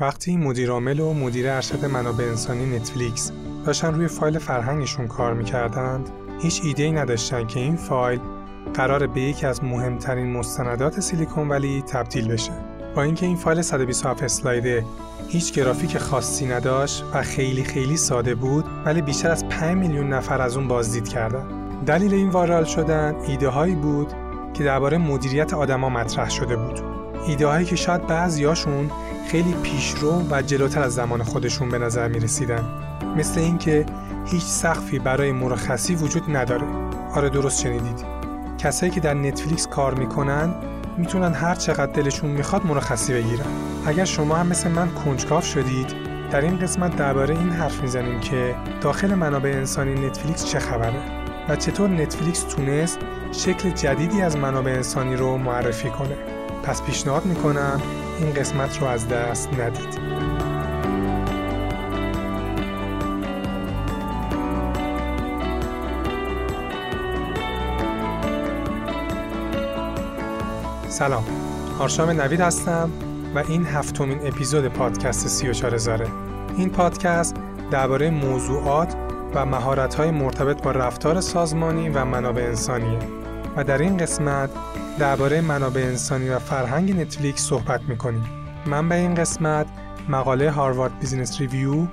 وقتی مدیرعامل و مدیر ارشد منابع انسانی نتفلیکس داشتن روی فایل فرهنگشون کار می‌کردند هیچ ایده ای نداشتن که این فایل قرار به یکی از مهمترین مستندات سیلیکون ولی تبدیل بشه. با اینکه این فایل 127 اسلایده هیچ گرافیک خاصی نداشت و خیلی خیلی ساده بود ولی بیشتر از 5 میلیون نفر از اون بازدید کردن. دلیل این وایرال شدن ایده هایی بود که درباره مدیریت آدما مطرح شده بود. ایده هایی که شاید بعضیاشون خیلی پیشرو و جلوتر از زمان خودشون به نظر می رسیدن مثل اینکه هیچ سقفی برای مرخصی وجود نداره. آره درست شنیدید. کسایی که در نتفلیکس کار می‌کنن می‌تونن هر چقدر دلشون می‌خواد مرخصی بگیرن. اگر شما هم مثل من کنجکاو شدید در این قسمت درباره این حرف می‌زنیم که داخل منابع انسانی نتفلیکس چه خبره و چطور نتفلیکس تونست شکل جدیدی از منابع انسانی رو معرفی کنه. پس پیشنهاد می‌کنم این قسمت رو از دست ندید. سلام آرشام نوید هستم و این هفتمین اپیزود پادکست 34 هزاره این پادکست درباره موضوعات و مهارت‌های مرتبط با رفتار سازمانی و منابع انسانیه. در این قسمت درباره منابع انسانی و فرهنگ نتفلیکس صحبت می‌کنیم. منبع این قسمت مقاله Harvard Business Review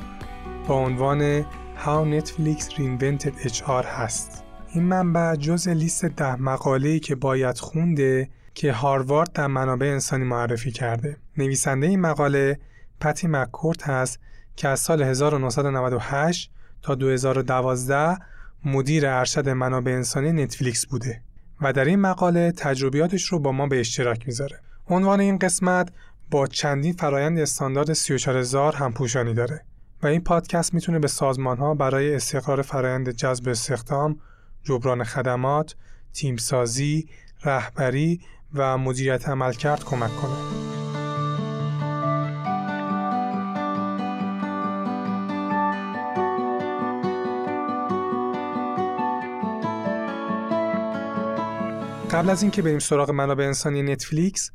با عنوان How Netflix Reinvented HR هست. این منبع جز لیست ده مقاله‌ای که باید خونده که هاروارد در منابع انسانی معرفی کرده. نویسنده این مقاله پتی مککورت هست که از سال 1998 تا 2012 مدیر ارشد منابع انسانی نتفلیکس بوده. و در این مقاله تجربیاتش رو با ما به اشتراک می‌ذاره. عنوان این قسمت با چندین فرایند استاندارد 34000 هم پوشانی داره و این پادکست می‌تونه به سازمان ها برای استقرار فرایند جذب استخدام، جبران خدمات، تیمسازی، رهبری و مدیریت عمل کرد کمک کنه. قبل از اینکه بریم سراغ منابع انسانی نتفلیکس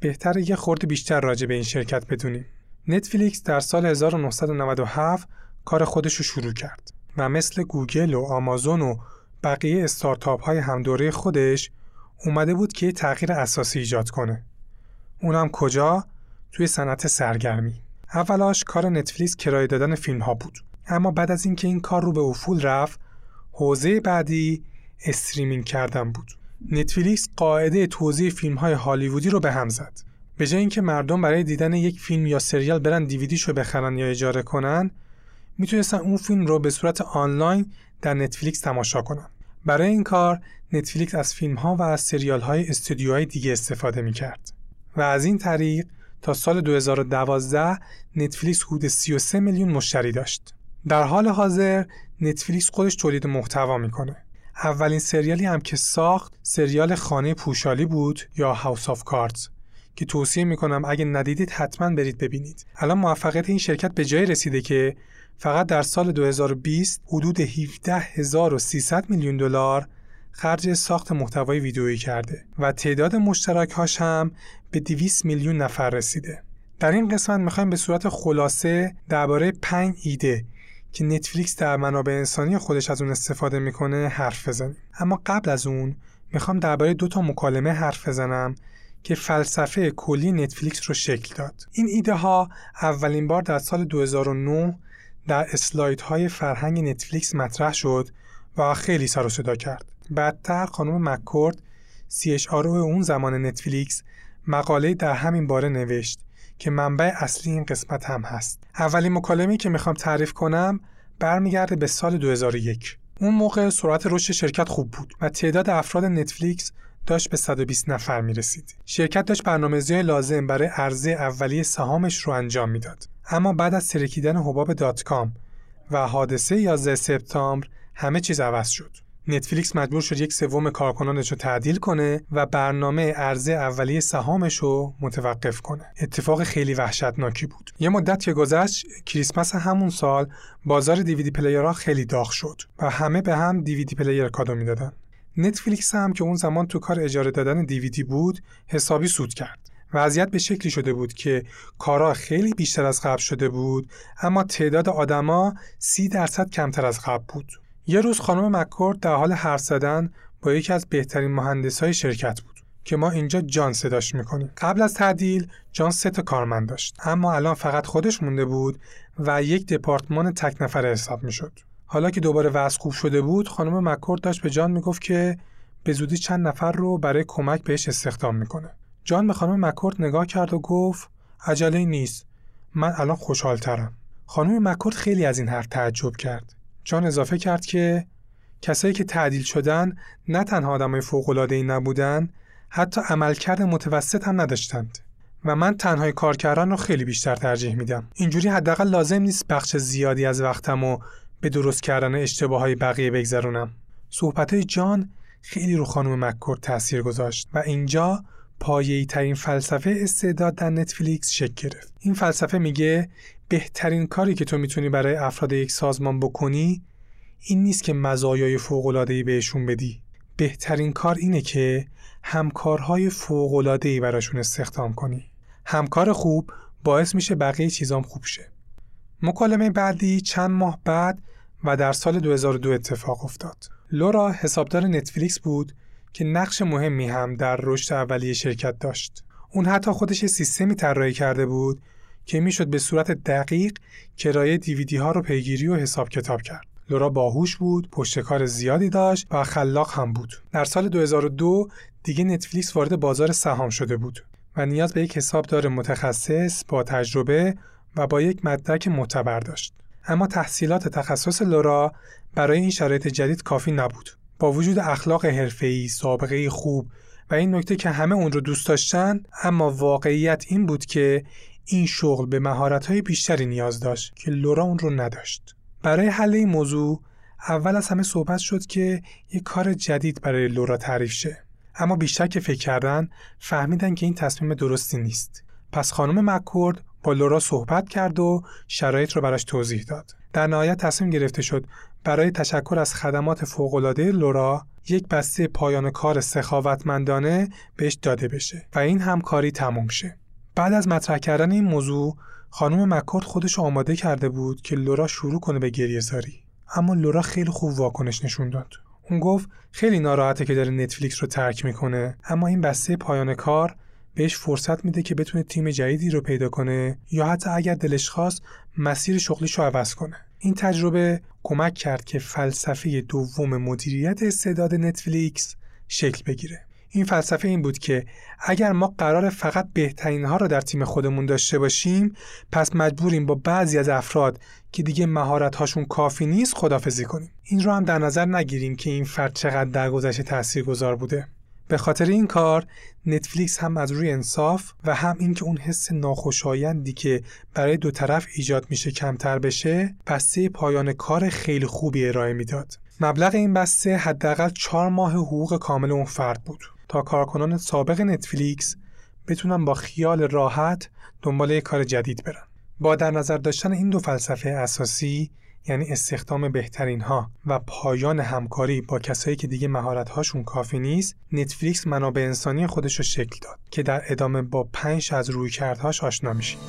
بهتره یه خورده بیشتر راجع به این شرکت بدونیم. نتفلیکس در سال 1997 کار خودش رو شروع کرد و مثل گوگل و آمازون و بقیه استارتاپ های همدوره خودش اومده بود که تغییر اساسی ایجاد کنه. اونم کجا؟ توی صنعت سرگرمی. اولاش کار نتفلیکس کرایه دادن فیلم ها بود. اما بعد از اینکه این کار رو به افول رفت، حوزه بعدی streaming کردن بود. نتفلیکس قاعده توزیع فیلم های هالیوودی رو به هم زد. به جای اینکه مردم برای دیدن یک فیلم یا سریال برن دیویدیشو بخرن یا اجاره کنن، می‌تونستن اون فیلم رو به صورت آنلاین در نتفلیکس تماشا کنن. برای این کار نتفلیکس از فیلم ها و از سریال های استودیوهای دیگه استفاده می کرد. و از این طریق تا سال 2012 نتفلیکس حدود 33 میلیون مشتری داشت. در حال حاضر نتفلیکس خودش تولید محتوا می‌کنه. اولین سریالی هم که ساخت سریال خانه پوشالی بود یا House of Cards که توصیه می‌کنم اگه ندیدید حتما برید ببینید. الان موفقیت این شرکت به جای رسیده که فقط در سال 2020 حدود 17300 میلیون دلار خرج ساخت محتوای ویدیویی کرده و تعداد مشترک هاش هم به 200 میلیون نفر رسیده. در این قسمت می‌خوایم به صورت خلاصه درباره 5 ایده که نتفلیکس در منابع انسانی خودش از اون استفاده می‌کنه حرف بزنیم. اما قبل از اون می‌خوام درباره دو تا مکالمه حرف بزنم که فلسفه کلی نتفلیکس رو شکل داد. این ایده ها اولین بار در سال 2009 در اسلایدهای فرهنگ نتفلیکس مطرح شد و خیلی سر و صدا کرد. بعدتر خانم مککورد CHRO اون زمان نتفلیکس مقاله در همین باره نوشت که منبع اصلی این قسمت هم هست. اولین مکالمه‌ای که می‌خوام تعریف کنم برمیگرده به سال 2001. اون موقع سرعت رشد شرکت خوب بود و تعداد افراد نتفلیکس داشت به 120 نفر می رسید. شرکت داشت برنامه‌ریزی لازم برای عرضه اولیه سهامش رو انجام می‌داد. اما بعد از ترکیدن حباب dot-com و حادثه 11 سپتامبر همه چیز عوض شد. نتفلیکس مجبور شد یک سوم کارکنانش رو تعدیل کنه و برنامه عرضه اولیه سهامش رو متوقف کنه. اتفاق خیلی وحشتناکی بود. یه مدت که گذشت کریسمس همون سال بازار DVD player ها خیلی داغ شد و همه به هم DVD player کادو می‌دادن. نتفلیکس هم که اون زمان تو کار اجاره دادن دیویدی بود حسابی سود کرد وضعیت به شکلی شده بود که کارا خیلی بیشتر از قبل شده بود اما تعداد آدما سی درصد کمتر از قبل بود یه روز خانم مکورد در حال حرف زدن با یکی از بهترین مهندس های شرکت بود که ما اینجا جان صداش می‌کنیم. قبل از تعدیل جان سه تا کارمند داشت اما الان فقط خودش مونده بود و یک دپارتمان تک نفره حساب می‌شد. حالا که دوباره وضع خوب شده بود خانم مکورد داشت به جان می‌گفت که به زودی چند نفر رو برای کمک بهش استخدام می‌کنه. جان به خانم مکورد نگاه کرد و گفت عجله نیست من الان خوشحالترم. خانم مکورد خیلی از این حرف تعجب کرد. جان اضافه کرد که کسایی که تعدیل شدن نه تنها آدمای فوق‌العاده‌ای نبودن حتی عملکرد متوسط هم نداشتند. و من تنهای کار کردن رو خیلی بیشتر ترجیح میدم. اینجوری حداقل لازم نیست بخش زیادی از وقتم رو به درست کردن اشتباه های بقیه بگذرونم. صحبت های جان خیلی رو خانم مکورد تاثیر گذاشت و اینجا پایه‌ای ترین فلسفه استعداد در نتفلیکس شکل گرفت. این فلسفه میگه بهترین کاری که تو می‌تونی برای افراد یک سازمان بکنی این نیست که مزایای فوق‌العاده‌ای بهشون بدی. بهترین کار اینه که همکارهای فوق‌العاده‌ای براشون استخدام کنی. همکار خوب باعث میشه بقیه چیزام خوب شه. مکالمه بعدی چند ماه بعد و در سال 2002 اتفاق افتاد. لورا حسابدار نتفلیکس بود که نقش مهمی هم در رشد اولیه شرکت داشت اون حتی خودش سیستمی طراحی کرده بود که می‌شد به صورت دقیق کرایه دیویدی ها رو پیگیری و حساب کتاب کرد لورا باهوش بود، پشتکار زیادی داشت و خلاق هم بود. در سال 2002 دیگه نتفلیکس وارد بازار سهام شده بود و نیاز به یک حسابدار متخصص با تجربه و با یک مدرک معتبر داشت. اما تحصیلات تخصص لورا برای این شرایط جدید کافی نبود. با وجود اخلاق حرفه‌ای، سابقه خوب و این نکته که همه اون رو دوست داشتن، اما واقعیت این بود که این شغل به مهارت‌های بیشتری نیاز داشت که لورا اون رو نداشت. برای حل این موضوع اول از همه صحبت شد که یک کار جدید برای لورا تعریف شه. اما بیشتر که فکر کردن فهمیدن که این تصمیم درستی نیست. پس خانم مکورد با لورا صحبت کرد و شرایط رو براش توضیح داد. در نهایت تصمیم گرفته شد برای تشکر از خدمات فوق‌العاده لورا یک بسته پایان کار سخاوتمندانه بهش داده بشه و این همکاری تموم شه. بعد از مطرح کردن این موضوع خانم مکورد خودش آماده کرده بود که لورا شروع کنه به گریه زاری. اما لورا خیلی خوب واکنش نشون داد. اون گفت خیلی ناراحته که داره نتفلیکس رو ترک می‌کنه اما این بسته پایان کار بهش فرصت میده که بتونه تیم جدیدی رو پیدا کنه یا حتی اگر دلش خواست مسیر شغلیش رو عوض کنه. این تجربه کمک کرد که فلسفه دوم مدیریت استعداد نتفلیکس شکل بگیره. این فلسفه این بود که اگر ما قرار فقط بهترین ها رو در تیم خودمون داشته باشیم پس مجبوریم با بعضی از افراد که دیگه مهارت هاشون کافی نیست خدافزی کنیم. این رو هم در نظر نگیریم که این فرد چقدر در گذشته تاثیرگذار بوده. به خاطر این کار نتفلیکس هم از روی انصاف و هم اینکه اون حس ناخوشایندی که برای دو طرف ایجاد میشه کمتر بشه بسته پایان کار خیلی خوبی ارائه می‌داد مبلغ این بسته حداقل چهار ماه حقوق کامل اون فرد بود تا کارکنان سابق نتفلیکس بتونن با خیال راحت دنبال یک کار جدید برن. با در نظر داشتن این دو فلسفه اساسی یعنی استخدام بهترین ها و پایان همکاری با کسایی که دیگه مهارت هاشون کافی نیست نتفلیکس منابع انسانی خودش رو شکل داد که در ادامه با پنج از رویکردهاش آشنا میشیم.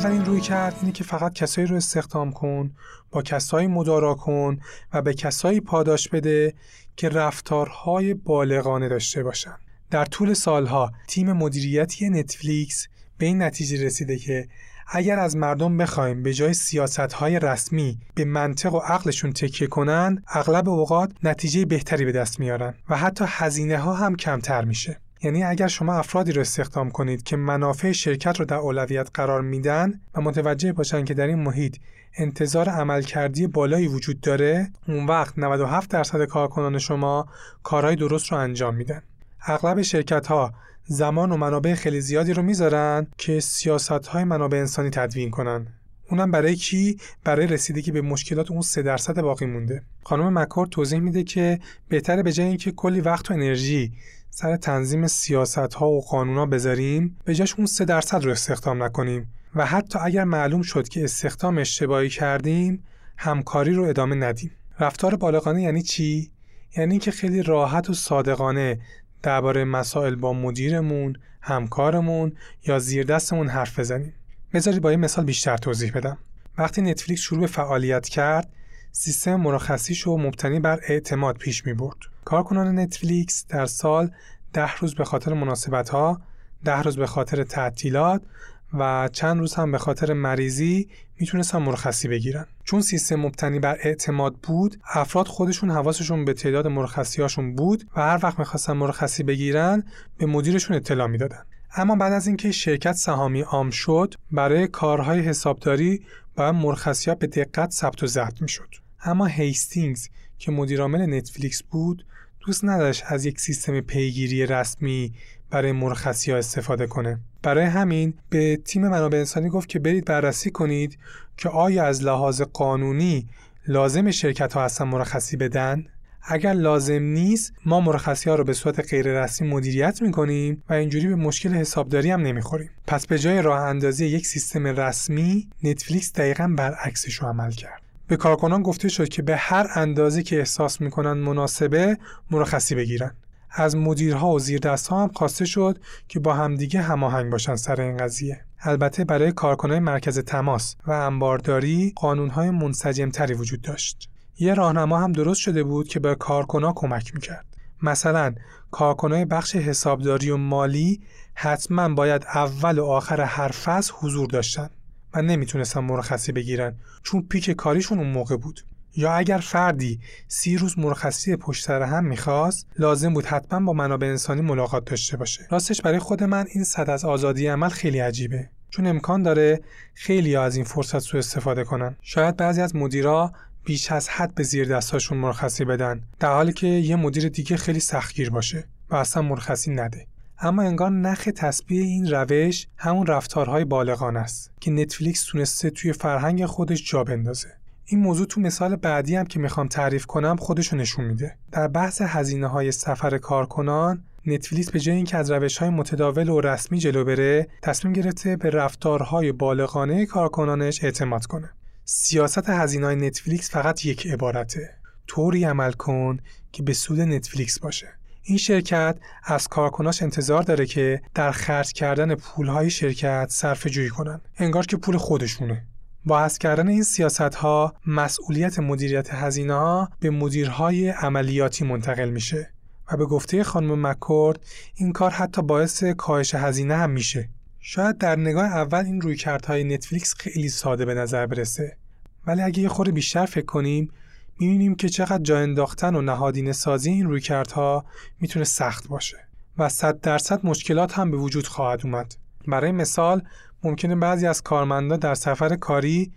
اولین روی کرد اینه که فقط کسایی رو استخدام کن با کسایی مدارا کن و به کسایی پاداش بده که رفتارهای بالغانه داشته باشن. در طول سالها تیم مدیریتی نتفلیکس به این نتیجه رسیده که اگر از مردم بخوایم به جای سیاست رسمی به منطق و عقلشون تکیه کنن اغلب اوقات نتیجه بهتری به دست میارن و حتی هزینه ها هم کمتر میشه. یعنی اگر شما افرادی رو استخدام کنید که منافع شرکت رو در اولویت قرار میدن و متوجه باشن که در این محیط انتظار عملکردی بالایی وجود داره اون وقت 97 درصد کارکنان شما کارهای درست رو انجام میدن. اغلب شرکت ها زمان و منابع خیلی زیادی رو می‌ذارن که سیاست های منابع انسانی تدوین کنن. اونم برای کی؟ برای رسیدگی به مشکلات اون 3 درصد باقی مونده. خانم مکور توضیح میده که بهتره به جای اینکه کلی وقت و انرژی سر تنظیم سیاست ها و قانون ها بذاریم به جاش اون 3 درصد رو استخدام نکنیم و حتی اگر معلوم شد که استخدام اشتباهی کردیم همکاری رو ادامه ندیم رفتار بالغانه یعنی چی یعنی که خیلی راحت و صادقانه درباره مسائل با مدیرمون، همکارمون یا زیر دستمون حرف بزنیم. بذارید با این مثال بیشتر توضیح بدم. وقتی نتفلیکس شروع به فعالیت کرد، سیستم مرخصیش رو مبتنی بر اعتماد پیش می برد. کارکنان نتفلیکس در سال ده روز به خاطر مناسبت ها، ده روز به خاطر تعطیلات و چند روز هم به خاطر مریضی می‌تونستن مرخصی بگیرن. چون سیستم مبتنی بر اعتماد بود افراد خودشون حواسشون به تعداد مرخصیاشون بود و هر وقت می‌خواستن مرخصی بگیرن به مدیرشون اطلاع می‌دادن. اما بعد از اینکه شرکت سهامی عام شد برای کارهای حسابداری باید مرخصی ها به دقت ثبت و ضبط می‌شد. اما هیستینگز که مدیرعامل نتفلیکس بود دوست نداشت از یک سیستم پیگیری رسمی برای مرخصی ها استفاده کنه. برای همین به تیم منابع انسانی گفت که برید بررسی کنید که آیا از لحاظ قانونی لازم شرکت ها اصلا مرخصی بدن. اگر لازم نیست ما مرخصی ها رو به صورت غیر رسمی مدیریت می‌کنیم و اینجوری به مشکل حسابداری هم نمی‌خوریم. پس به جای راه اندازی یک سیستم رسمی نتفلیکس دقیقا برعکسش رو عمل کرد. به کارکنان گفته شد که به هر اندازه که احساس می‌کنن مناسبه مرخصی بگیرن. از مدیرها و زیردستها هم خواسته شد که با همدیگه هماهنگ باشن سر این قضیه. البته برای کارکنان مرکز تماس و انبارداری قانونهای منسجمتری وجود داشت. یه راهنما هم درست شده بود که به کارکنا کمک می‌کرد. مثلا کارکنای بخش حسابداری و مالی حتما باید اول و آخر هر فصل حضور داشتن. و نمی‌تونستن مرخصی بگیرن چون پیک کاریشون اون موقع بود. یا اگر فردی سی روز مرخصی پشت سر هم می‌خواست لازم بود حتما با منابع انسانی ملاقات داشته باشه. راستش برای خود من این صد از آزادی عمل خیلی عجیبه. چون امکان داره خیلی از این فرصت سو استفاده کنن. شاید بعضی از مدیرا بیش از حد به زیر دستاشون مرخصی بدن در حالی که یه مدیر دیگه خیلی سختگیر باشه و اصلا مرخصی نده. اما انگار نخ تسبیح این روش همون رفتارهای بالغان است که نتفلیکس تونسته توی فرهنگ خودش جا بندازه. این موضوع تو مثال بعدی هم که می‌خوام تعریف کنم خودشو نشون میده. در بحث هزینه های سفر کارکنان نتفلیکس به جای اینکه از روش های متداول و رسمی جلو بره تصمیم گرفته به رفتارهای بالغانه کارکنانش اعتماد کنه. سیاست هزینه های نتفلیکس فقط یک عبارته. طوری عمل کن که به سود نتفلیکس باشه. این شرکت از کارکناش انتظار داره که در خرج کردن پولهای شرکت صرف جویی کنن. انگار که پول خودشونه. با حذف کردن این سیاست ها مسئولیت مدیریت هزینه ها به مدیرهای عملیاتی منتقل میشه و به گفته خانم مکورد این کار حتی باعث کاهش هزینه هم میشه. شاید در نگاه اول این رویکردهای نتفلیکس خیلی ساده به نظر برسه. ولی اگه یه خورده بیشتر فکر کنیم می‌بینیم که چقدر جا انداختن و نهادین سازی این رویکردها می‌تونه سخت باشه و صد درصد مشکلات هم به وجود خواهد اومد. برای مثال ممکنه بعضی از کارمندا در سفر کاری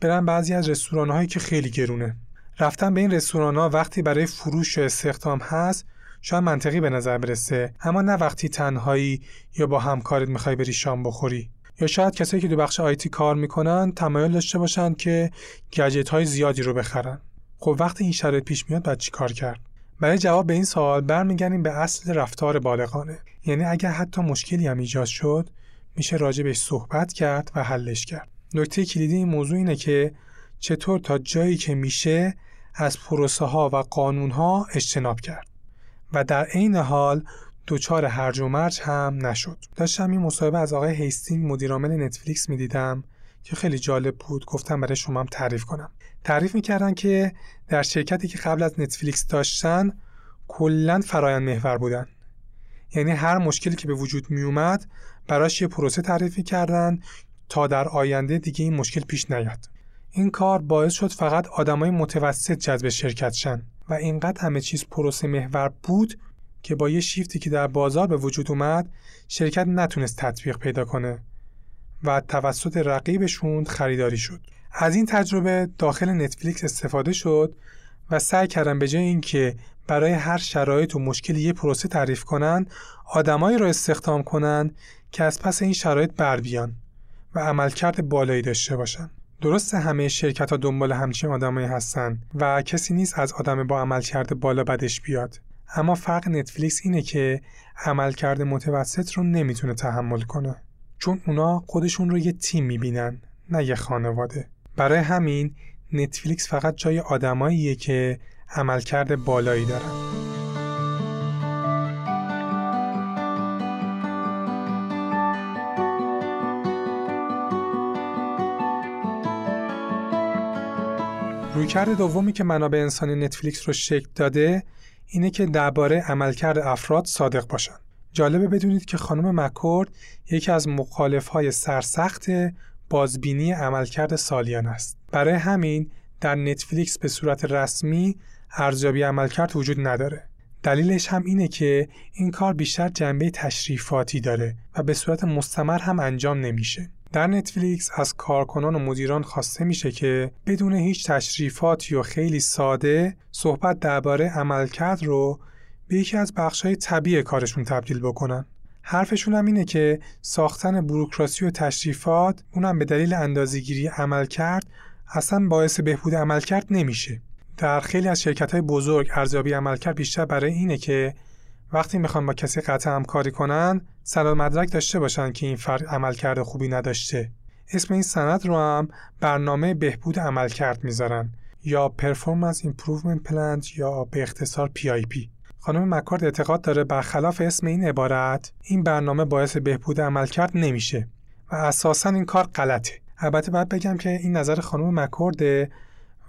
برن بعضی از رستوران هایی که خیلی گرونه. رفتن به این رستوران ها وقتی برای فروش و استخدام هست شاید منطقی به نظر برسه اما نه وقتی تنهایی یا با همکارت می‌خوای بری شام بخوری. یا شاید کسایی که دو بخش آیتی کار می‌کنن تمایل داشته باشن که گجت های زیادی رو بخرن. خب وقتی این شرایط پیش میاد بعد چی کار کرد؟ برای جواب به این سوال برمیگردیم به اصل رفتار بالغانه. یعنی اگر حتی مشکلی هم ایجاد شد میشه راجبش صحبت کرد و حلش کرد. نکته کلیدی این موضوع اینه که چطور تا جایی که میشه از پروسه ها و قانون ها اجتناب کرد. و در عین حال دوچار هرج و مرج هم نشد. داشتم این مصاحبه از آقای هیستینگ مدیرعامل نتفلیکس می‌دیدم که خیلی جالب بود. گفتم برای شما هم تعریف کنم. تعریف می‌کردن که در شرکتی که قبل از نتفلیکس داشتن کلا فرایند محور بودن. یعنی هر مشکلی که به وجود می اومد براش یه پروسه تعریف کردن تا در آینده دیگه این مشکل پیش نیاد. این کار باعث شد فقط آدمای متوسط جذب شرکت شن و اینقدر همه چیز پروسه محور بود که با یه شیفتی که در بازار به وجود اومد شرکت نتونست تطبیق پیدا کنه و توسط رقیبشون خریداری شد. از این تجربه داخل نتفلیکس استفاده شد و سعی کردن به جای اینکه برای هر شرایط و مشکلی یه پروسه تعریف کنن آدمایی رو استخدام کنن که از پس این شرایط بر بیان و عملکرد بالایی داشته باشن. درست همه شرکت ها دنبال همچین آدمایی هستن و کسی نیست از آدم با عملکرد بالا بدش بیاد. اما فرق نتفلیکس اینه که عملکرد متوسط رو نمی‌تونه تحمل کنه. چون اونا خودشون رو یه تیم می‌بینن نه یه خانواده. برای همین نتفلیکس فقط جای آدماییه که عملکرد بالایی دارن رویکرد دومی که منابع انسانی نتفلیکس رو شکل داده اینه که درباره عملکرد افراد صادق باشن. جالبه بدونید که خانم مکورد یکی از مخالفهای سرسخت بازبینی عملکرد سالیان است. برای همین در نتفلیکس به صورت رسمی ارزیابی عملکرد وجود نداره. دلیلش هم اینه که این کار بیشتر جنبه تشریفاتی داره و به صورت مستمر هم انجام نمیشه. در نتفلیکس از کارکنان و مدیران خواسته میشه که بدون هیچ تشریفاتی و خیلی ساده صحبت درباره عملکرد رو به یکی از بخشهای طبیعی کارشون تبدیل بکنن. حرفشون هم اینه که ساختن بروکراسی و تشریفات اونم به دلیل اندازهگیری عمل کرد اصلا باعث بهبود عملکرد نمیشه. در خیلی از شرکت های بزرگ ارزیابی عملکرد بیشتر برای اینه که وقتی می‌خوان با کسی قطع همکاری کنن سند مدرک داشته باشن که این فرد عملکرد خوبی نداشته اسم این سند رو هم برنامه بهبود عملکرد می‌ذارن یا Performance Improvement Plan یا به اختصار PIP خانم مکارد اعتقاد داره برخلاف اسم این عبارت این برنامه باعث بهبود عملکرد نمیشه و اساسا این کار غلطه البته باید بگم که این نظر خانم مکارده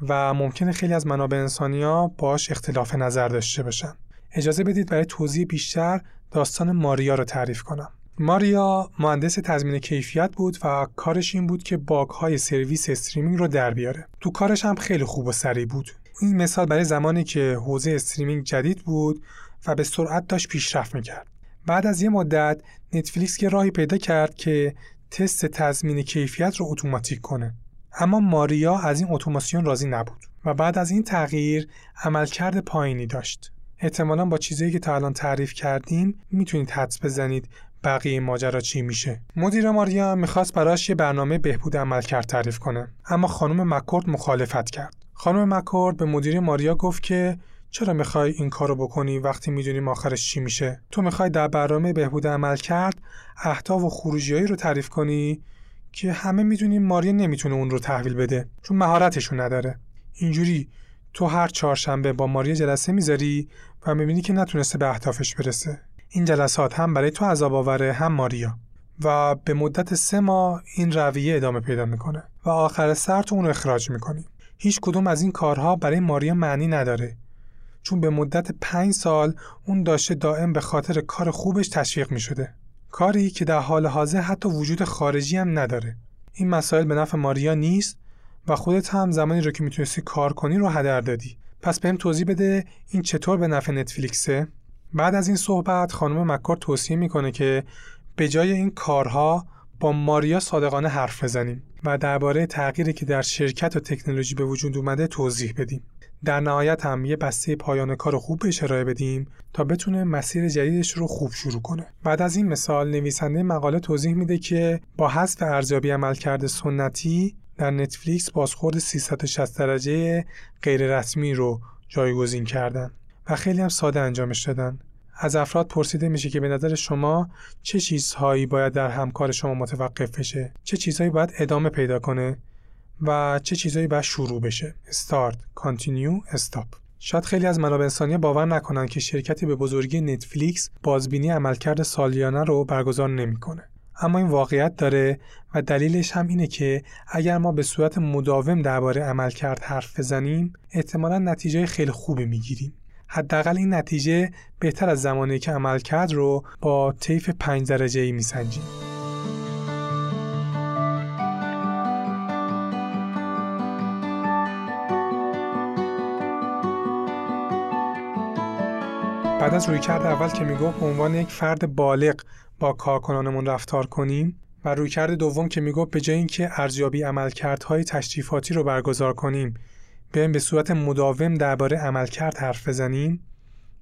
و ممکنه خیلی از منابع انسانی ها باش اختلاف نظر داشته باشن اجازه بدید برای توضیح بیشتر داستان ماریا رو تعریف کنم. ماریا مهندس تضمین کیفیت بود و کارش این بود که باگ های سرویس استریمینگ رو در بیاره. تو کارش هم خیلی خوب و سریع بود. این مثال برای زمانی که حوزه استریمینگ جدید بود و به سرعت داشت پیشرفت می‌کرد. بعد از یه مدت نتفلیکس یه راهی پیدا کرد که تست تضمین کیفیت رو اتوماتیک کنه. اما ماریا از این اتوماسیون راضی نبود و بعد از این تغییر عملکرد پایینی داشت. احتمالا با چیزایی که تا الان تعریف کردیم می‌تونید حدس بزنید بقیه ماجرا چی میشه مدیر ماریا می‌خواست براش یه برنامه بهبود عملکرد تعریف کنه اما خانم مکورد مخالفت کرد خانم مکورد به مدیر ماریا گفت که چرا می‌خوای این کارو بکنی وقتی می‌دونیم آخرش چی میشه؟ تو می‌خوای در برنامه بهبود عمل کرد اهداف و خروجیایی رو تعریف کنی که همه می‌دونیم ماریا نمی‌تونه اون رو تحویل بده چون مهارتشون نداره. اینجوری تو هر چهارشنبه با ماریا جلسه می‌ذاری و می‌بینی که نتونسته به اهدافش برسه. این جلسات هم برای تو عذاب آوره هم ماریا. و به مدت سه ماه این رویه ادامه پیدا می‌کنه و آخر سر تو اون اخراج می‌کنی. هیچ کدوم از این کارها برای ماریا معنی نداره. چون به مدت پنج سال اون داشته دائم به خاطر کار خوبش تشویق می‌شده. کاری که در حال حاضر حتی وجود خارجی هم نداره. این مسائل به نفع ماریا نیست و خودت هم زمانی رو که می‌تونستی کار کنی رو هدر دادی. پس بهم توضیح بده این چطور به نفع نتفلیکسه. بعد از این صحبت خانم مکار توصیه می‌کنه که به جای این کارها با ماریا صادقانه حرف بزنیم و درباره تغییری که در شرکت و تکنولوژی به وجود اومده توضیح بدیم در نهایت هم یه بسته پایان کار خوب بهش ارائه بدیم تا بتونه مسیر جدیدش رو خوب شروع کنه بعد از این مثال نویسنده مقاله توضیح میده که با حذف ارزیابی عملکرد سنتی در نتفلیکس بازخورد 360 درجه غیر رسمی رو جایگزین کردن و خیلی هم ساده انجامش دادن. از افراد پرسیده میشه که به نظر شما چه چیزهایی باید در همکار شما متوقف بشه؟ چه چیزهایی باید ادامه پیدا کنه؟ و چه چیزهایی باید شروع بشه؟ Start, Continue, Stop. شاید خیلی از منابع انسانی باور نکنن که شرکتی به بزرگی نتفلیکس بازبینی عملکرد سالیانه رو برگزار نمی‌کنه. اما این واقعیت داره و دلیلش هم اینه که اگر ما به صورت مداوم درباره عملکرد حرف بزنیم احتمالا نتیجه خیلی خوبی می‌گیریم حداقل این نتیجه بهتر از زمانی که عملکرد رو با طیف پنج درجه ای میسنجیم بعد از رویکرد اول که می‌گفت عنوان یک فرد بالغ با کارکنانمون رفتار کنیم و رویکرد دوم که می‌گفت به جای اینکه ارزیابی عملکردهای تشریفاتی رو برگزار کنیم بیایم به صورت مداوم درباره عملکرد حرف بزنیم.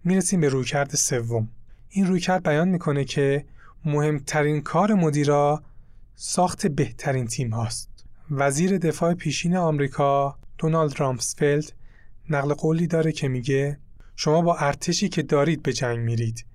می‌رسیم به رویکرد سوم. این رویکرد بیان می‌کنه که مهمترین کار مدیرا ساخت بهترین تیم هاست. وزیر دفاع پیشین آمریکا دونالد رامسفلد نقل قولی داره که میگه شما با ارتشی که دارید به جنگ میرید.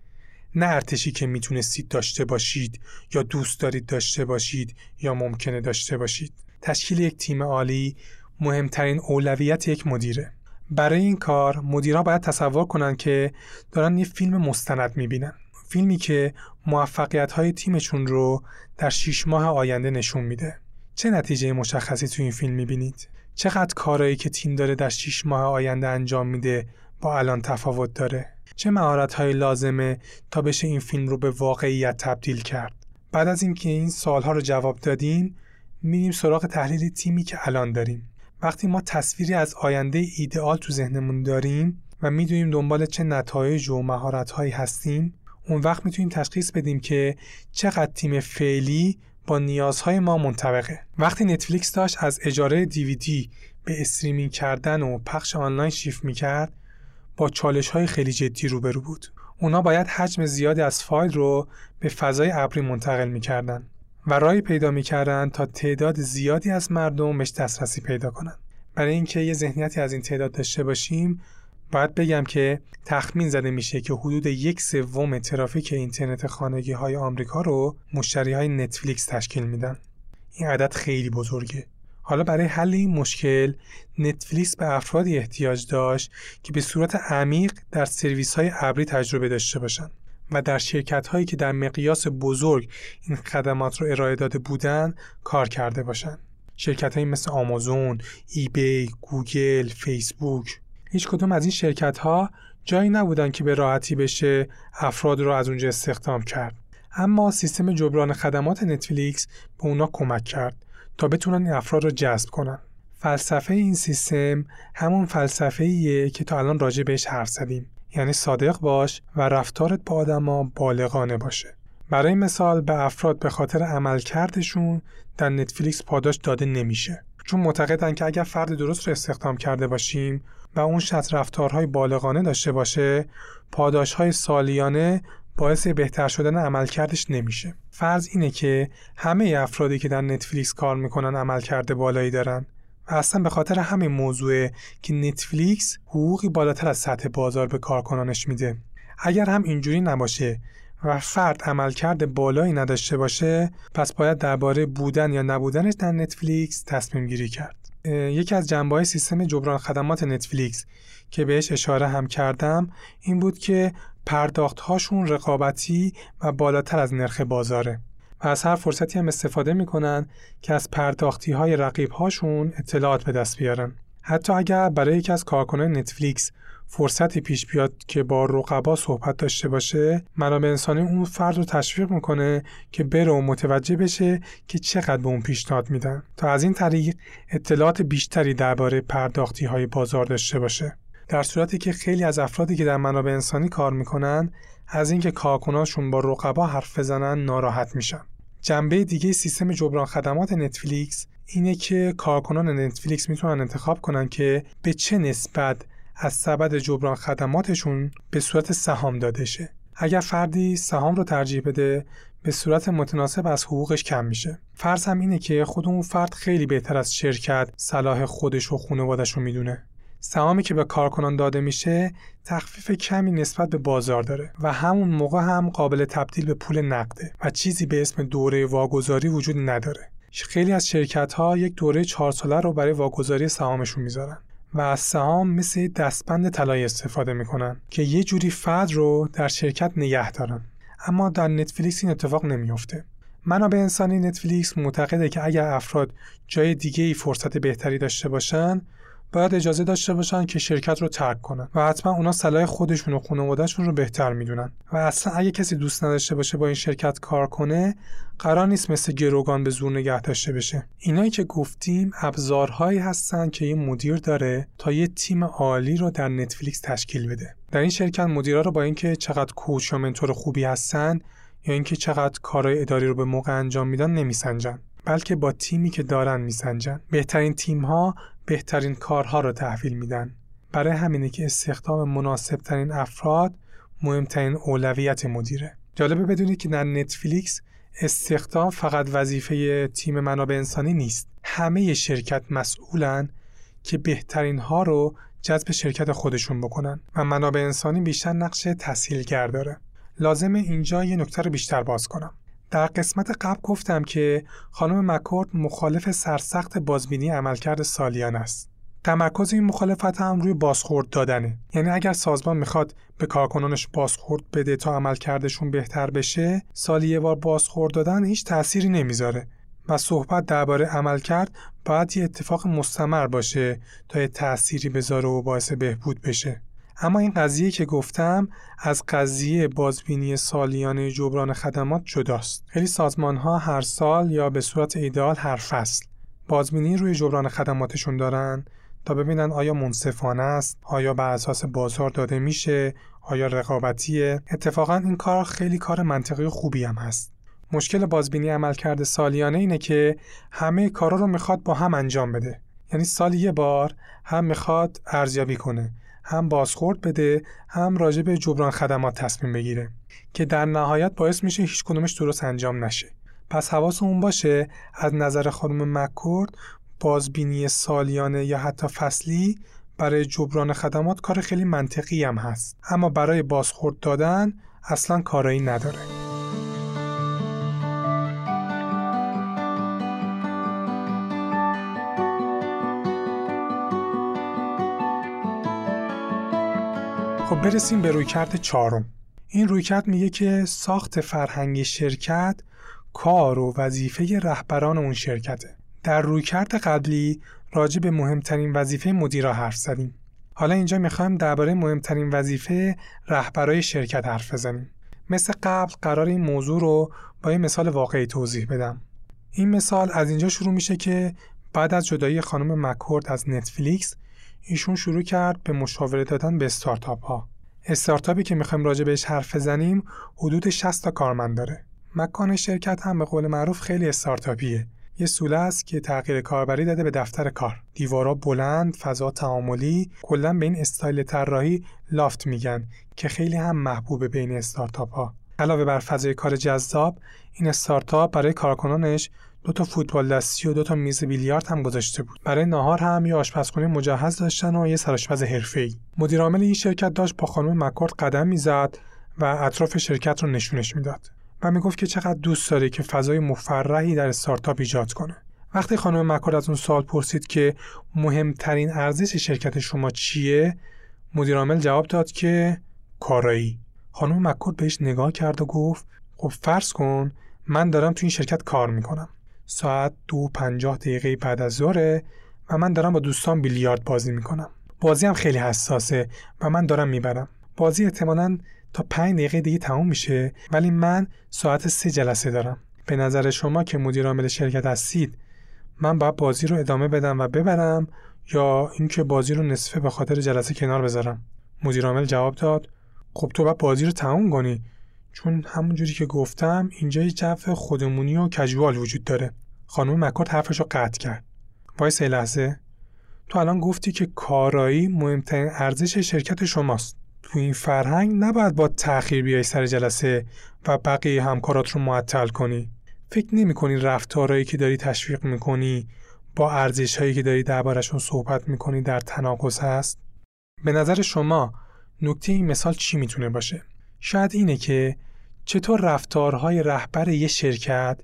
نه ارتشی که می‌تونستید داشته باشید یا دوست دارید داشته باشید یا ممکنه داشته باشید. تشکیل یک تیم عالی مهمترین اولویت یک مدیره برای این کار مدیرها باید تصور کنند که دارن یه فیلم مستند می‌بینن فیلمی که موفقیت های تیمشون رو در شیش ماه آینده نشون میده چه نتیجه مشخصی تو این فیلم می‌بینید؟ چقدر کارایی که تیم داره در شیش ماه آینده انجام میده با الان تفاوت داره؟ چه مهارت های لازمه تا بشه این فیلم رو به واقعیت تبدیل کرد؟ بعد از اینکه این سالها رو جواب دادیم میریم سراغ تحلیل تیمی که الان داریم وقتی ما تصویری از آینده ایدئال تو ذهنمون داریم و می‌دونیم دنبال چه نتایج و مهارت‌هایی هستیم اون وقت می‌تونیم تشخیص بدیم که چقدر تیم فعلی با نیازهای ما منطبقه. وقتی نتفلیکس داشت از اجاره دیویدی به استریمینگ کردن و پخش آنلاین شیفت می‌کرد با چالش های خیلی جدی روبرو بود. اونا باید حجم زیادی از فایل رو به فضای ابری منتقل می‌کردن. و راهی پیدا می‌کردن تا تعداد زیادی از مردم بهش دسترسی پیدا کنن برای اینکه یه ذهنیتی از این تعداد داشته باشیم باید بگم که تخمین زده میشه که حدود یک سوم ترافیک اینترنت خانگی های آمریکا رو مشتری های نتفلیکس تشکیل میدن. این عدد خیلی بزرگه. حالا برای حل این مشکل نتفلیکس به افرادی احتیاج داشت که به صورت عمیق در سرویس های ابری تجربه داشته باشند و در شرکت هایی که در مقیاس بزرگ این خدمات رو ارائه داده بودند کار کرده باشند. شرکت های مثل آمازون، eBay، گوگل، فیسبوک هیچ کدوم از این شرکت ها جایی نبودن که به راحتی بشه افراد رو از اونجا استخدام کرد. اما سیستم جبران خدمات نتفلیکس به اونا کمک کرد تا بتونن این افراد رو جذب کنن. فلسفه این سیستم همون فلسفه ایه که تا الان راجع بهش حرف زدیم. یعنی صادق باش و رفتارت با آدما بالغانه باشه. برای مثال به افراد به خاطر عملکردشون در نتفلیکس پاداش داده نمیشه. چون معتقدن که اگر فرد درست رو استخدام کرده باشیم و اون شخص رفتارهای بالغانه داشته باشه پاداشهای سالیانه باعث بهتر شدن عملکردش نمیشه فرض اینه که همه افرادی که در نتفلیکس کار می‌کنن عملکرد بالایی دارن و اصلا به خاطر همین موضوع که نتفلیکس حقوقی بالاتر از سطح بازار به کارکنانش میده. اگر هم اینجوری نباشه و فرد عملکرد بالایی نداشته باشه پس باید درباره بودن یا نبودنش در نتفلیکس تصمیم گیری کرد. یکی از جنبه های سیستم جبران خدمات نتفلیکس که بهش اشاره هم کردم این بود که پرداخت هاشون رقابتی و بالاتر از نرخ بازاره. و از هر فرصتی هم استفاده می‌کنن که از پرداختی های رقیب هاشون اطلاعات به دست بیارن. حتی اگر برای یکی از کارکنان نتفلیکس فرصتی پیش بیاد که با رقبا صحبت داشته باشه منابع انسانی اون فرد رو تشویق می‌کنه که بره و متوجه بشه که چقدر به اون پیشنهاد میدن تا از این طریق اطلاعات بیشتری درباره پرداختی های بازار داشته باشه. در صورتی که خیلی از افرادی که در منابع انسانی کار می‌کنن از اینکه کارکنانشون با رقبا حرف بزنن ناراحت میشن. جنبه دیگه سیستم جبران خدمات نتفلیکس اینه که کارکنان نتفلیکس می‌تونن انتخاب کنن که به چه نسبت از سبد جبران خدماتشون به صورت سهام داده شه. اگر فردی سهام رو ترجیح بده به صورت متناسب از حقوقش کم میشه. فرض هم اینه که خود اون فرد خیلی بهتر از شرکت صلاح خودش و خانوادش رو می‌دونه. سهامی که به کارکنان داده میشه تخفیف کمی نسبت به بازار داره و همون موقع هم قابل تبدیل به پول نقده و چیزی به اسم دوره واگذاری وجود نداره. خیلی از شرکت ها یک دوره چهار ساله رو برای واگذاری سهامشون می‌ذارن. و از سهام مثل دستبند طلایی استفاده می‌کنن که یه جوری فرد رو در شرکت نگه دارن اما در نتفلیکس این اتفاق نمیافته منابع انسانی نتفلیکس معتقده که اگر افراد جای دیگه ای فرصت بهتری داشته باشن باید اجازه داشته باشن که شرکت رو ترک کنن و حتما اونا صلاح خودشون و خانوادهشون رو بهتر می‌دونن. و اصلا اگه کسی دوست نداشته باشه با این شرکت کار کنه قرار نیست مثل گروگان به زور نگه داشته بشه. اینایی که گفتیم ابزارهایی هستن که یه مدیر داره تا یه تیم عالی رو در نتفلیکس تشکیل بده. در این شرکت مدیرا رو با اینکه چقدر کوچ یا منتور خوبی هستن یا اینکه چقدر کارهای اداری رو به موقع انجام میدن نمیسنجن. بلکه با تیمی که دارن میسنجن. بهترین تیم ها بهترین کارها رو تحویل میدن. برای همینه که استخدام مناسب ترین افراد مهمترین اولویت مدیره. جالبه بدونید که در نتفلیکس استخدام فقط وظیفه تیم منابع انسانی نیست. همه شرکت مسئولن که بهترین ها رو جذب شرکت خودشون بکنن و منابع انسانی بیشتر نقش تسهیلگر داره. لازمه اینجا یه نکته رو بیشتر باز کنم. در قسمت قبل گفتم که خانم مکورد مخالف سرسخت بازبینی عملکرد سالیان است. تمرکز این مخالفت هم روی بازخورد دادنه. یعنی اگر سازمان می‌خواد به کارکنانش بازخورد بده تا عملکردشون بهتر بشه سالی یه بار بازخورد دادن هیچ تأثیری نمی‌ذاره. و صحبت درباره عملکرد باید یه اتفاق مستمر باشه تا یه تأثیری بذاره و باعث بهبود بشه. اما این قضیه که گفتم از قضیه بازبینی سالیانه جبران خدمات جداست. خیلی سازمان ها هر سال یا به صورت ایدال هر فصل بازبینی روی جبران خدماتشون دارن تا ببینن آیا منصفانه است آیا بر اساس بازار داده میشه آیا رقابتیه. اتفاقا این کار خیلی کار منطقی و خوبی هم هست. مشکل بازبینی عملکرد سالیانه اینه که همه کارا رو می‌خواد با هم انجام بده. یعنی سال یه بار هم می‌خواد ارزیابی کنه. هم بازخورد بده هم راجع به جبران خدمات تصمیم بگیره که در نهایت باعث میشه هیچ کدومش درست انجام نشه. پس حواسمون باشه از نظر خانم مکورد بازبینی سالیانه یا حتی فصلی برای جبران خدمات کار خیلی منطقی هم هست. اما برای بازخورد دادن اصلا کارایی نداره. خب برسیم به رویکرد چهارم. این رویکرد میگه که ساخت فرهنگی شرکت کار و وظیفه رهبران اون شرکته. در رویکرد قبلی راجع به مهمترین وظیفه مدیرا حرف زدیم. حالا اینجا می‌خوایم درباره مهمترین وظیفه رهبرای شرکت حرف بزنیم. مثل قبل قرار این موضوع رو با یه مثال واقعی توضیح بدم. این مثال از اینجا شروع میشه که بعد از جدایی خانم مکورد از نتفلیکس ایشون شروع کرد به مشاوره دادن به استارتاپ ها استارتاپی که می‌خوایم راجع بهش حرف بزنیم حدود 60 تا کارمند داره. مکان شرکت هم به قول معروف خیلی استارتاپیه. یه سوله است که تغییر کاربری داده به دفتر کار. دیوارا بلند فضا تعاملی کلا به این استایل طراحی لافت میگن که خیلی هم محبوب بین استارتاپ ها علاوه بر فضای کار جذاب این استارتاپ برای کارکنانش دو تا فوتبال دستی و دو تا میز بیلیارد هم گذاشته بود. برای ناهار هم یه آشپزخونه مجهز داشتن و یه سرآشپز حرفه‌ای. مدیر عامل این شرکت داشت با خانم مکورد قدم می‌زد و اطراف شرکت رو نشونش می‌داد و می‌گفت که چقدر دوست داره که فضای مفرحی در استارتاپ ایجاد کنه. وقتی خانم مکورد از اون سوال پرسید که مهمترین ارزش شرکت شما چیه مدیر عامل جواب داد که کارایی. خانم مکورد بهش نگاه کرد و گفت خب فرض کن من دارم تو این شرکت کار می‌کنم. ساعت دو پنجاه دقیقه بعد از ظهره و من دارم با دوستان بیلیارد بازی می‌کنم. بازی هم خیلی حساسه و من دارم می‌برم. بازی احتمالا تا پنج دقیقه دیگه تموم میشه ولی من ساعت سه جلسه دارم. به نظر شما که مدیر عامل شرکت هستید من باید بازی رو ادامه بدم و ببرم یا اینکه بازی رو نصفه به خاطر جلسه کنار بذارم؟ مدیر عامل جواب داد خب تو باید بازی رو تموم کنی. چون همونجوری که گفتم اینجا یه جو خودمونی و کژوال وجود داره. خانم مکارت حرفش رو قطع کرد. وایس لحظه. تو الان گفتی که کارایی مهمترین ارزش شرکت شماست. تو این فرهنگ نباید با تأخیر بیای سر جلسه و بقیه همکارات رو معطل کنی. فکر نمی کنی رفتارهایی که داری تشویق می‌کنی با ارزش هایی که داری دربارشون صحبت می‌کنی در تناقض هست؟ به نظر شما نکته این مثال چی می‌تونه باشه؟ شاید اینه که چطور رفتارهای رهبر یه شرکت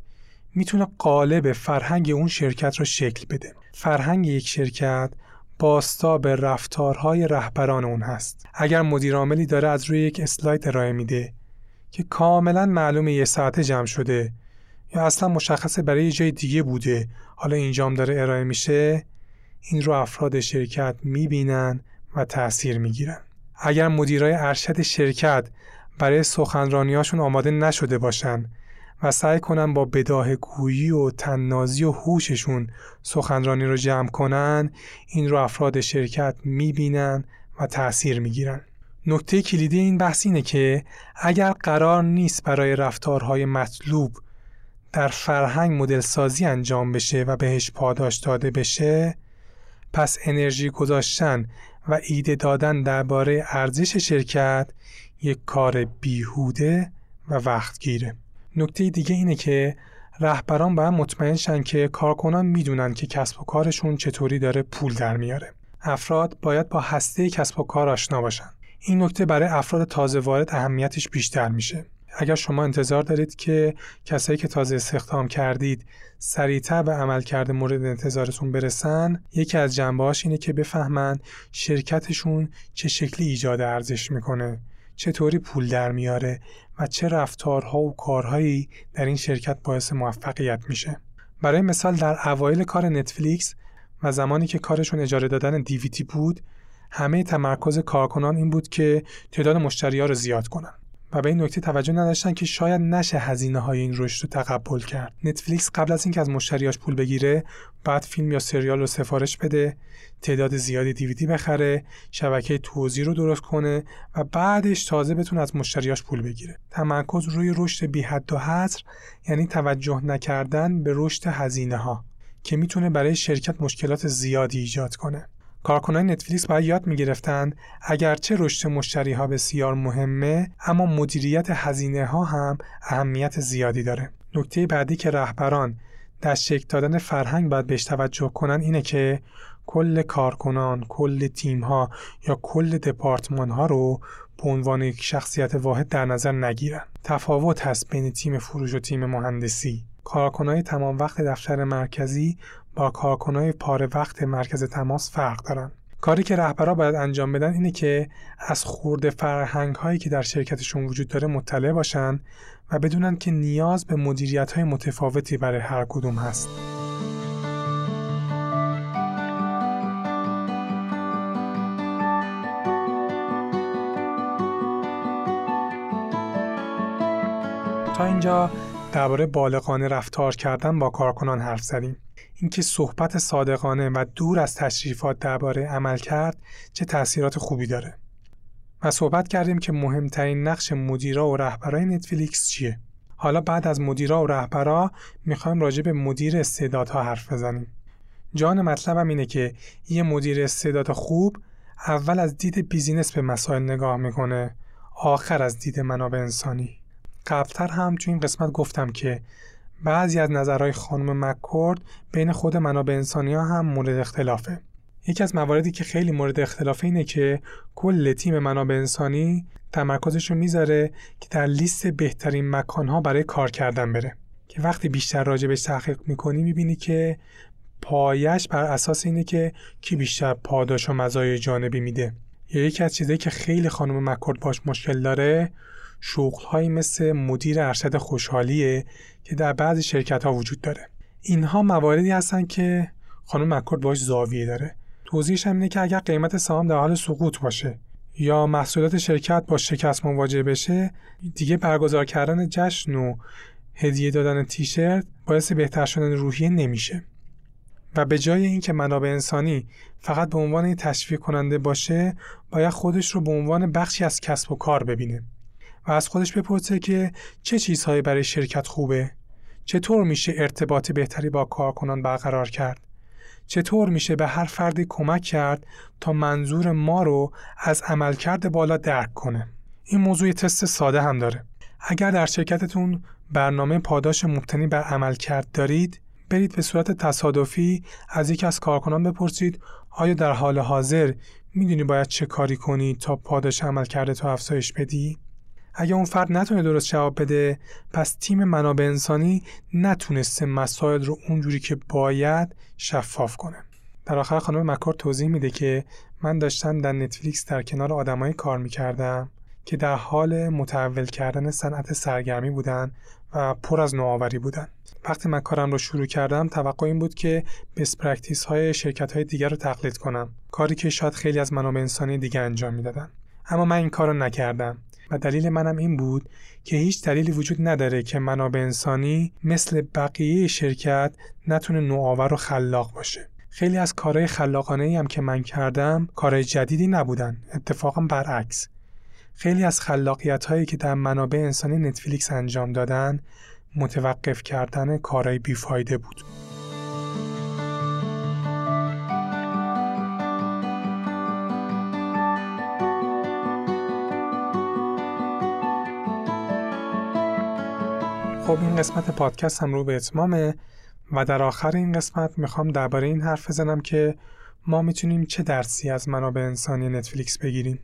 می‌تونه قالب فرهنگ اون شرکت رو شکل بده. فرهنگ یک شرکت باستا به رفتارهای رهبران اون هست. اگر مدیر عاملی داره از روی یک اسلاید ارائه میده که کاملا معلومه یه ساعت جمع شده یا اصلا مشخصه برای یه جای دیگه بوده حالا اینجام داره ارائه میشه این رو افراد شرکت می‌بینن و تأثیر می‌گیرن. اگر مدیرای ارشد شرکت برای سخنرانیاشون آماده نشده باشن و سعی کنن با بداه گویی و تننازی و هوششون سخنرانی رو جمع کنن این رو افراد شرکت می‌بینن و تأثیر می‌گیرن. نکته کلیدی این بحث اینه که اگر قرار نیست برای رفتارهای مطلوب در فرهنگ مدل سازی انجام بشه و بهش پاداش داده بشه پس انرژی گذاشتن و ایده دادن درباره ارزش شرکت یک کار بیهوده و وقتگیره. نکته دیگه اینه که رهبران باید مطمئن شن که کارکنان می‌دونن که کسب و کارشون چطوری داره پول در میاره افراد باید با هسته کسب و کار آشنا باشن. این نکته برای افراد تازه وارد اهمیتش بیشتر میشه. اگر شما انتظار دارید که کسایی که تازه استخدام کردید سریعتر به عمل کرده مورد انتظارتون برسن یکی از جنبهاش اینه که بفهمن شرکتشون چه شکلی ایجاد ارزش می‌کنه چطوری پول در میاره و چه رفتارها و کارهایی در این شرکت باعث موفقیت میشه. برای مثال در اوایل کار نتفلیکس و زمانی که کارشون اجاره دادن دیویتی بود همه تمرکز کارکنان این بود که تعداد مشتری ها رو زیاد کنن. و به این نکته توجه نداشتن که شاید نشه هزینه های این رشد رو تقبل کرد. نتفلیکس قبل از اینکه از مشتریاش پول بگیره بعد فیلم یا سریال رو سفارش بده تعداد زیادی دیویدی بخره شبکه توزیع رو درست کنه و بعدش تازه بتونه از مشتریاش پول بگیره. تمرکز روی رشد بی حد و حصر یعنی توجه نکردن به رشد هزینه ها که می‌تونه برای شرکت مشکلات زیادی ایجاد کنه. کارکنان نتفلیکس باید یاد می‌گرفتند اگرچه رشد مشتری ها بسیار مهمه اما مدیریت هزینه ها هم اهمیت زیادی داره نکته بعدی که رهبران در شکل دادن فرهنگ باید بهش توجه کنن اینه که کل کارکنان، کل تیم ها یا کل دپارتمان ها رو به عنوان یک شخصیت واحد در نظر نگیرن. تفاوت هست بین تیم فروش و تیم مهندسی. کارکنای تمام وقت دفتر مرکزی با کارکنای پاره وقت مرکز تماس فرق دارن. کاری که رهبرها باید انجام بدن اینه که از خورده فرهنگ هایی که در شرکتشون وجود داره مطلع باشن و بدونن که نیاز به مدیریت های متفاوتی برای هر کدوم هست. تا اینجا درباره بالغانه رفتار کردن با کارکنان حرف زدیم. اینکه صحبت صادقانه و دور از تشریفات درباره عمل کرد چه تاثیرات خوبی داره. و صحبت کردیم که مهمترین نقش مدیرا و رهبرای نتفلیکس چیه. حالا بعد از مدیرا و رهبرا می‌خوایم راجع به مدیر استعدادها حرف بزنیم. جان مطلبم اینه که یه مدیر استعداد خوب اول از دید بیزینس به مسائل نگاه می‌کنه آخر از دید منابع انسانی. قبلتر هم تو این قسمت گفتم که بعضی از نظرهای خانم مکورد بین خود منابع انسانی ها هم مورد اختلافه. یکی از مواردی که خیلی مورد اختلافه اینه که کل تیم منابع انسانی تمرکزش رو می‌ذاره که در لیست بهترین مکانها برای کار کردن بره که وقتی بیشتر راجبش تحقیق می‌کنی می‌بینی که پایش بر اساس اینه که کی بیشتر پاداش و مزایای جانبی میده یا یکی از چیزایی که خیلی خانم مکورد باش مشکل داره شغلهایی مثل مدیر ارشد خوشحالیه که در بعضی شرکت ها وجود داره. اینها مواردی هستن که خانم مکورد باش زاویه داره. توضیحش هم اینه که اگر قیمت سهام در حال سقوط باشه یا محصولات شرکت با شکست مواجه بشه دیگه برگزار کردن جشن و هدیه دادن تیشرت باعث بهتر شدن روحیه نمیشه. و به جای اینکه منابع انسانی فقط به عنوان تشویق کننده باشه باید خودش رو به عنوان بخشی از کسب و کار ببینه. و از خودش بپرسه که چه چیزهایی برای شرکت خوبه؟ چطور میشه ارتباط بهتری با کارکنان برقرار کرد؟ چطور میشه به هر فردی کمک کرد تا منظور ما رو از عملکرد بالا درک کنه؟ این موضوع تست ساده هم داره. اگر در شرکتتون برنامه پاداش مبتنی بر عملکرد دارید برید به صورت تصادفی از یکی از کارکنان بپرسید آیا در حال حاضر می‌دونی باید چه کاری کنی تا پاداش عملکرد تو افزایش بدی؟ اگه اون فرد نتونه درست جواب بده پس تیم منابع انسانی نتونسته مسائل رو اونجوری که باید شفاف کنه. در آخر خانم مککورد توضیح میده که من داشتم در نتفلیکس در کنار آدمایی کار می‌کردم که در حال متحول کردن صنعت سرگرمی بودن و پر از نوآوری بودن. وقتی من کارم رو شروع کردم توقع این بود که best practice های شرکت های دیگر رو تقلید کنم. کاری که شاید خیلی از منابع انسانی دیگه انجام می‌دادن. اما من این کار رو نکردم. و دلیل منم این بود که هیچ دلیلی وجود نداره که منابع انسانی مثل بقیه شرکت نتونه نوآور و خلاق باشه. خیلی از کارهای خلاقانه ای هم که من کردم کارهای جدیدی نبودن اتفاقا برعکس. خیلی از خلاقیت هایی که در منابع انسانی نتفلیکس انجام دادن متوقف کردن کارهای بیفایده بود. خب این قسمت پادکست هم رو به اتمامه و در آخر این قسمت می‌خوام درباره این حرف بزنم که ما می‌تونیم چه درسی از منابع انسانی نتفلیکس بگیریم.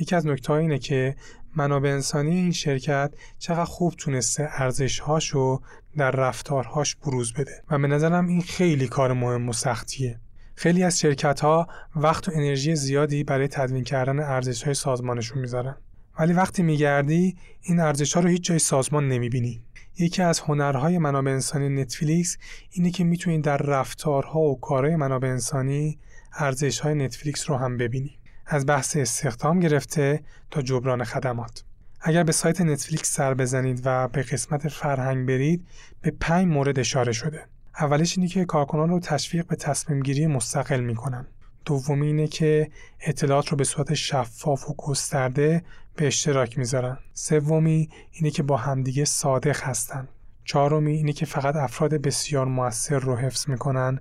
یکی از نکته اینه که منابع انسانی این شرکت چقدر خوب تونسته ارزشهاشو در رفتارهاش بروز بده و به نظرم این خیلی کار مهم و سختیه. خیلی از شرکت ها وقت و انرژی زیادی برای تدوین کردن ارزش های سازمانشون می‌ذارن. ولی وقتی میگردی این ارزش ها رو هیچ جای سازمان نمی‌بینی. یکی از هنرهای منابع انسانی نتفلیکس اینه که می‌تونی در رفتارها و کارهای منابع انسانی ارزش های نتفلیکس رو هم ببینی از بحث استخدام گرفته تا جبران خدمات. اگر به سایت نتفلیکس سر بزنید و به قسمت فرهنگ برید به پنج مورد اشاره شده. اولش اینه که کارکنان رو تشویق به تصمیم گیری مستقل می‌کنن. دومی اینه که اطلاعات رو به صورت شفاف و گسترده به اشتراک می‌ذارن. سومی اینه که با همدیگه صادق هستن. چهارمی اینه که فقط افراد بسیار موثر رو حفظ می‌کنن.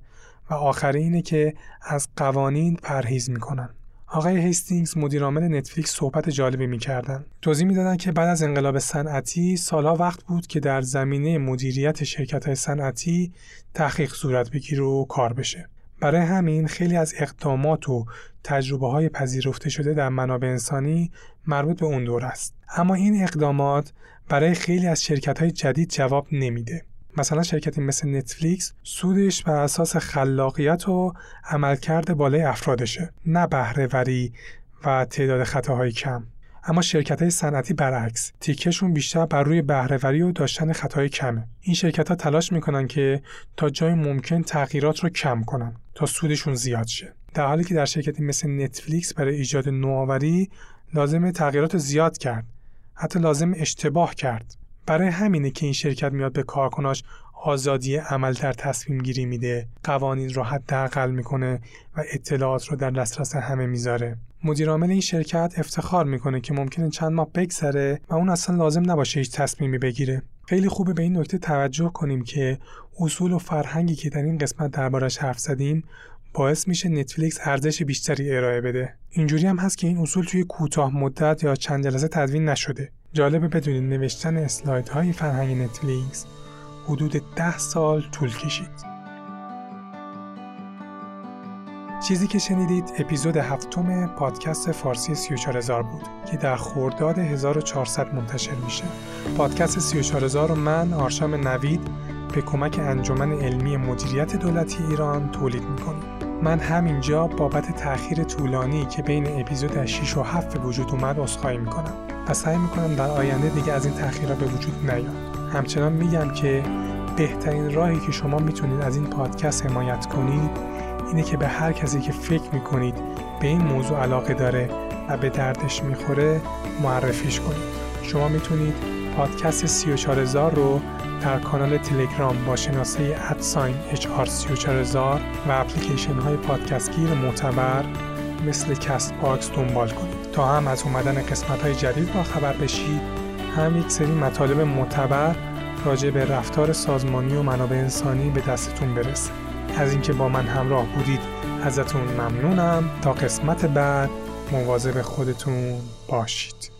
و آخری اینه که از قوانین پرهیز می‌کنن. آقای هیستینگز مدیرعامل نتفلیکس صحبت جالبی می‌کردن. توضیح می‌دادن که بعد از انقلاب صنعتی سالها وقت بود که در زمینه مدیریت شرکت های صنعتی تحقیق صورت بگیره و کار بشه. برای همین خیلی از اقدامات و تجربه های پذیرفته شده در منابع انسانی مربوط به اون دور است. اما این اقدامات برای خیلی از شرکت های جدید جواب نمیده. مثلا شرکتی مثل نتفلیکس سودش بر اساس خلاقیت و عملکرد بالای افرادشه نه بهره وری و تعداد خطاهای کم. اما شرکت های صنعتی برعکس تیکشون بیشتر بر روی بهرهوری و داشتن خطای کمه. این شرکت ها تلاش می‌کنن که تا جای ممکن تغییرات رو کم کنن تا سودشون زیاد شه. در حالی که در شرکتی مثل نتفلیکس برای ایجاد نوآوری لازم تغییرات زیاد کرد حتی لازم اشتباه کرد. برای همینه که این شرکت میاد به کارکناش آزادی عمل در تصمیم گیری میده قوانین رو حداقل می‌کنه و اطلاعات رو در دسترس همه می‌ذاره. مدیرعامل این شرکت افتخار می‌کنه که ممکنه چند ماه بگذره و اون اصلا لازم نباشه هیچ تصمیمی بگیره. خیلی خوبه به این نکته توجه کنیم که اصول و فرهنگی که در این قسمت دربارش حرف زدیم باعث میشه نتفلیکس ارزش بیشتری ارائه بده. اینجوری هم هست که این اصول توی کوتاه مدت یا چند جلسه تدوین نشده. جالبه بدونید نوشتن اسلاید های فرهنگ نتفلیکس حدود ده سال طول کشید. چیزی که شنیدید اپیزود هفتم پادکست فارسی 34000 بود که در خورداد 1400 منتشر میشه. پادکست 34000 رو من آرشام نوید به کمک انجمن علمی مدیریت دولتی ایران تولید می‌کنم. من همینجا بابت تأخیر طولانی که بین اپیزود 6 و 7 به وجود اومد عذرخواهی می‌کنم و سعی می‌کنم در آینده دیگه از این تأخیرها به وجود نیاد. همچنان میگم که بهترین راهی که شما می‌تونید از این پادکست حمایت کنید اینه که به هر کسی که فکر می‌کنید به این موضوع علاقه داره و به دردش می‌خوره معرفیش کنید. شما می‌تونید پادکست 34000 رو در کانال تلگرام با شناسه at sign HR34000 و اپلیکیشن های پادکست گیر معتبر مثل Castbox دنبال کنید. تا هم از اومدن قسمت های جدید با خبر بشید هم یک سری مطالب معتبر راجع به رفتار سازمانی و منابع انسانی به دستتون برسه. از اینکه با من همراه بودید ازتون ممنونم. تا قسمت بعد مواظب خودتون باشید.